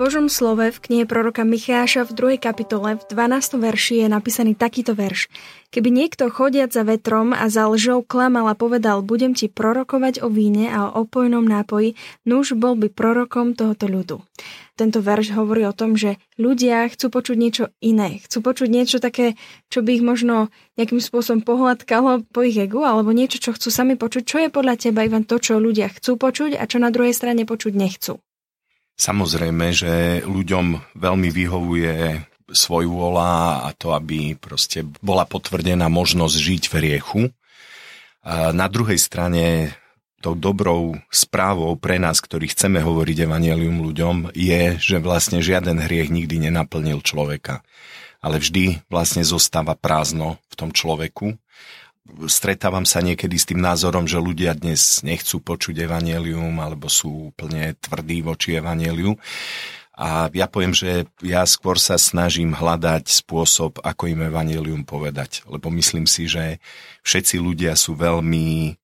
Božom slove v knihe proroka Micháša v 2. kapitole v 12. verši je napísaný takýto verš. Keby niekto chodiac za vetrom a za lžou klamal a povedal, budem ti prorokovať o víne a o opojnom nápoji, nuž bol by prorokom tohoto ľudu. Tento verš hovorí o tom, že ľudia chcú počuť niečo iné. Chcú počuť niečo také, čo by ich možno nejakým spôsobom pohľadkalo po ich egu, alebo niečo, čo chcú sami počuť. Čo je podľa teba, Ivan, to, čo ľudia chcú počuť a čo na druhej strane počuť nechcú? Samozrejme, že ľuďom veľmi vyhovuje svoj vola a to, aby proste bola potvrdená možnosť žiť v riechu. Na druhej strane tou dobrou správou pre nás, ktorí chceme hovoriť evanelium ľuďom, je, že vlastne žiaden hriech nikdy nenaplnil človeka. Ale vždy vlastne zostáva prázdno v tom človeku stretávam sa niekedy s tým názorom, že ľudia dnes nechcú počuť evanelium alebo sú úplne tvrdí voči evaneliu. A ja poviem, že ja skôr sa snažím hľadať spôsob, ako im evanelium povedať. Lebo myslím si, že všetci ľudia sú veľmi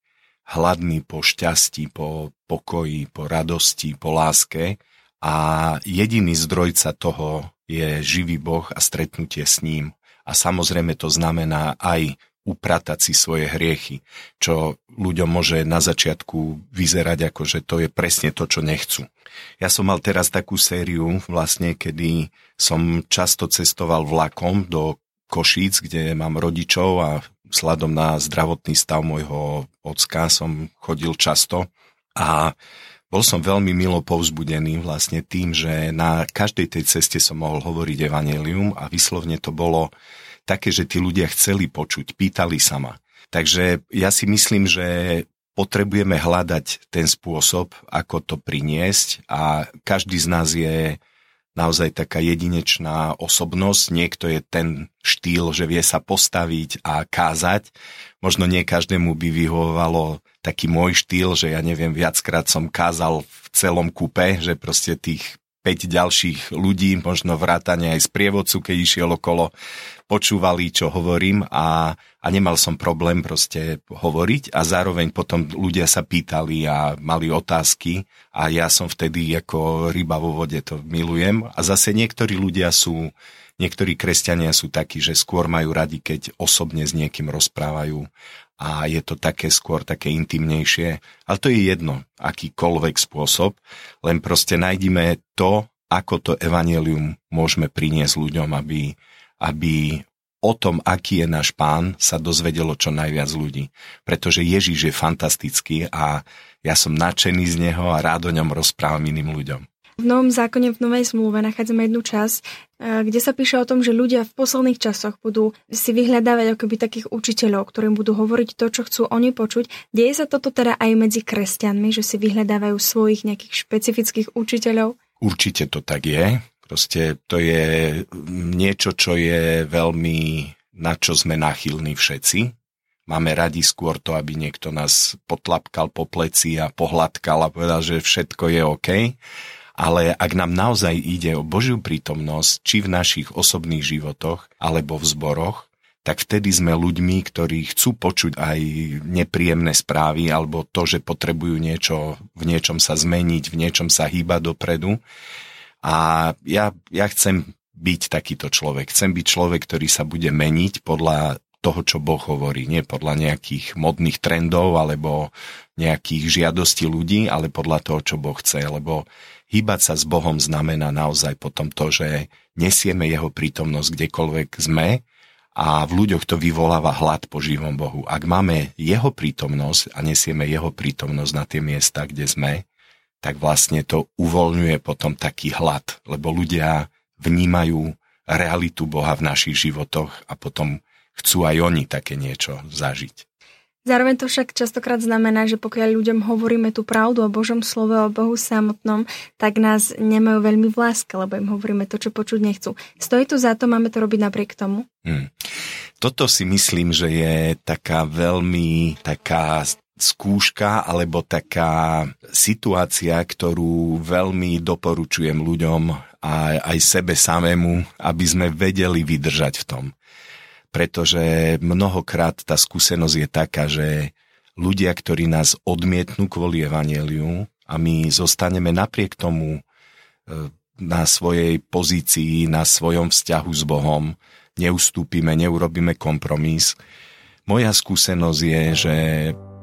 hladní po šťastí, po pokoji, po radosti, po láske a jediný zdrojca toho je živý Boh a stretnutie s ním. A samozrejme to znamená aj upratať si svoje hriechy, čo ľuďom môže na začiatku vyzerať ako, že to je presne to, čo nechcú. Ja som mal teraz takú sériu, vlastne, kedy som často cestoval vlakom do Košíc, kde mám rodičov a sladom na zdravotný stav môjho ocka som chodil často a bol som veľmi milo povzbudený vlastne tým, že na každej tej ceste som mohol hovoriť evanelium a vyslovne to bolo také, že tí ľudia chceli počuť, pýtali sa ma. Takže ja si myslím, že potrebujeme hľadať ten spôsob, ako to priniesť a každý z nás je naozaj taká jedinečná osobnosť. Niekto je ten štýl, že vie sa postaviť a kázať. Možno nie každému by vyhovovalo taký môj štýl, že ja neviem, viackrát som kázal v celom kupe, že proste tých 5 ďalších ľudí, možno vrátane aj z prievodcu, keď išiel okolo, počúvali, čo hovorím a, a nemal som problém proste hovoriť a zároveň potom ľudia sa pýtali a mali otázky a ja som vtedy ako ryba vo vode to milujem. A zase niektorí ľudia sú Niektorí kresťania sú takí, že skôr majú radi, keď osobne s niekým rozprávajú a je to také skôr také intimnejšie. Ale to je jedno, akýkoľvek spôsob, len proste nájdime to, ako to evanelium môžeme priniesť ľuďom, aby, aby o tom, aký je náš pán, sa dozvedelo čo najviac ľudí. Pretože Ježíš je fantastický a ja som nadšený z neho a rád o ňom rozprávam iným ľuďom. V Novom zákone, v Novej zmluve nachádzame jednu časť, eh, kde sa píše o tom, že ľudia v posledných časoch budú si vyhľadávať akoby takých učiteľov, ktorým budú hovoriť to, čo chcú oni počuť. Deje sa toto teda aj medzi kresťanmi, že si vyhľadávajú svojich nejakých špecifických učiteľov? Určite to tak je. Proste to je niečo, čo je veľmi, na čo sme nachylní všetci. Máme radi skôr to, aby niekto nás potlapkal po pleci a pohľadkal a povedal, že všetko je OK ale ak nám naozaj ide o Božiu prítomnosť, či v našich osobných životoch, alebo v zboroch, tak vtedy sme ľuďmi, ktorí chcú počuť aj nepríjemné správy alebo to, že potrebujú niečo, v niečom sa zmeniť, v niečom sa hýbať dopredu. A ja, ja chcem byť takýto človek. Chcem byť človek, ktorý sa bude meniť podľa toho, čo Boh hovorí. Nie podľa nejakých modných trendov alebo nejakých žiadostí ľudí, ale podľa toho, čo Boh chce. Lebo Hýbať sa s Bohom znamená naozaj potom to, že nesieme jeho prítomnosť kdekoľvek sme a v ľuďoch to vyvoláva hlad po živom Bohu. Ak máme jeho prítomnosť a nesieme jeho prítomnosť na tie miesta, kde sme, tak vlastne to uvoľňuje potom taký hlad, lebo ľudia vnímajú realitu Boha v našich životoch a potom chcú aj oni také niečo zažiť. Zároveň to však častokrát znamená, že pokiaľ ľuďom hovoríme tú pravdu o Božom slove, o Bohu samotnom, tak nás nemajú veľmi v láske, lebo im hovoríme to, čo počuť nechcú. Stojí tu za to, máme to robiť napriek tomu? Hmm. Toto si myslím, že je taká veľmi taká skúška alebo taká situácia, ktorú veľmi doporučujem ľuďom, a aj sebe samému, aby sme vedeli vydržať v tom. Pretože mnohokrát tá skúsenosť je taká, že ľudia, ktorí nás odmietnú kvôli evaneliu a my zostaneme napriek tomu e, na svojej pozícii, na svojom vzťahu s Bohom, neustúpime, neurobíme kompromis. Moja skúsenosť je, že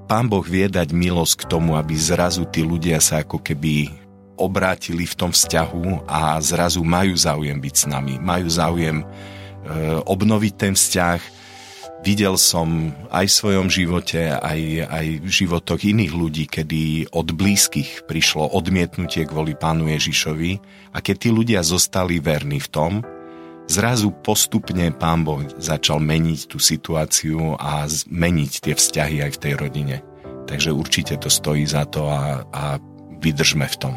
Pán Boh vie dať milosť k tomu, aby zrazu tí ľudia sa ako keby obrátili v tom vzťahu a zrazu majú záujem byť s nami, majú záujem obnoviť ten vzťah. Videl som aj v svojom živote, aj, aj v životoch iných ľudí, kedy od blízkych prišlo odmietnutie kvôli pánu Ježišovi a keď tí ľudia zostali verní v tom, zrazu postupne pán Boh začal meniť tú situáciu a zmeniť tie vzťahy aj v tej rodine. Takže určite to stojí za to a, a vydržme v tom.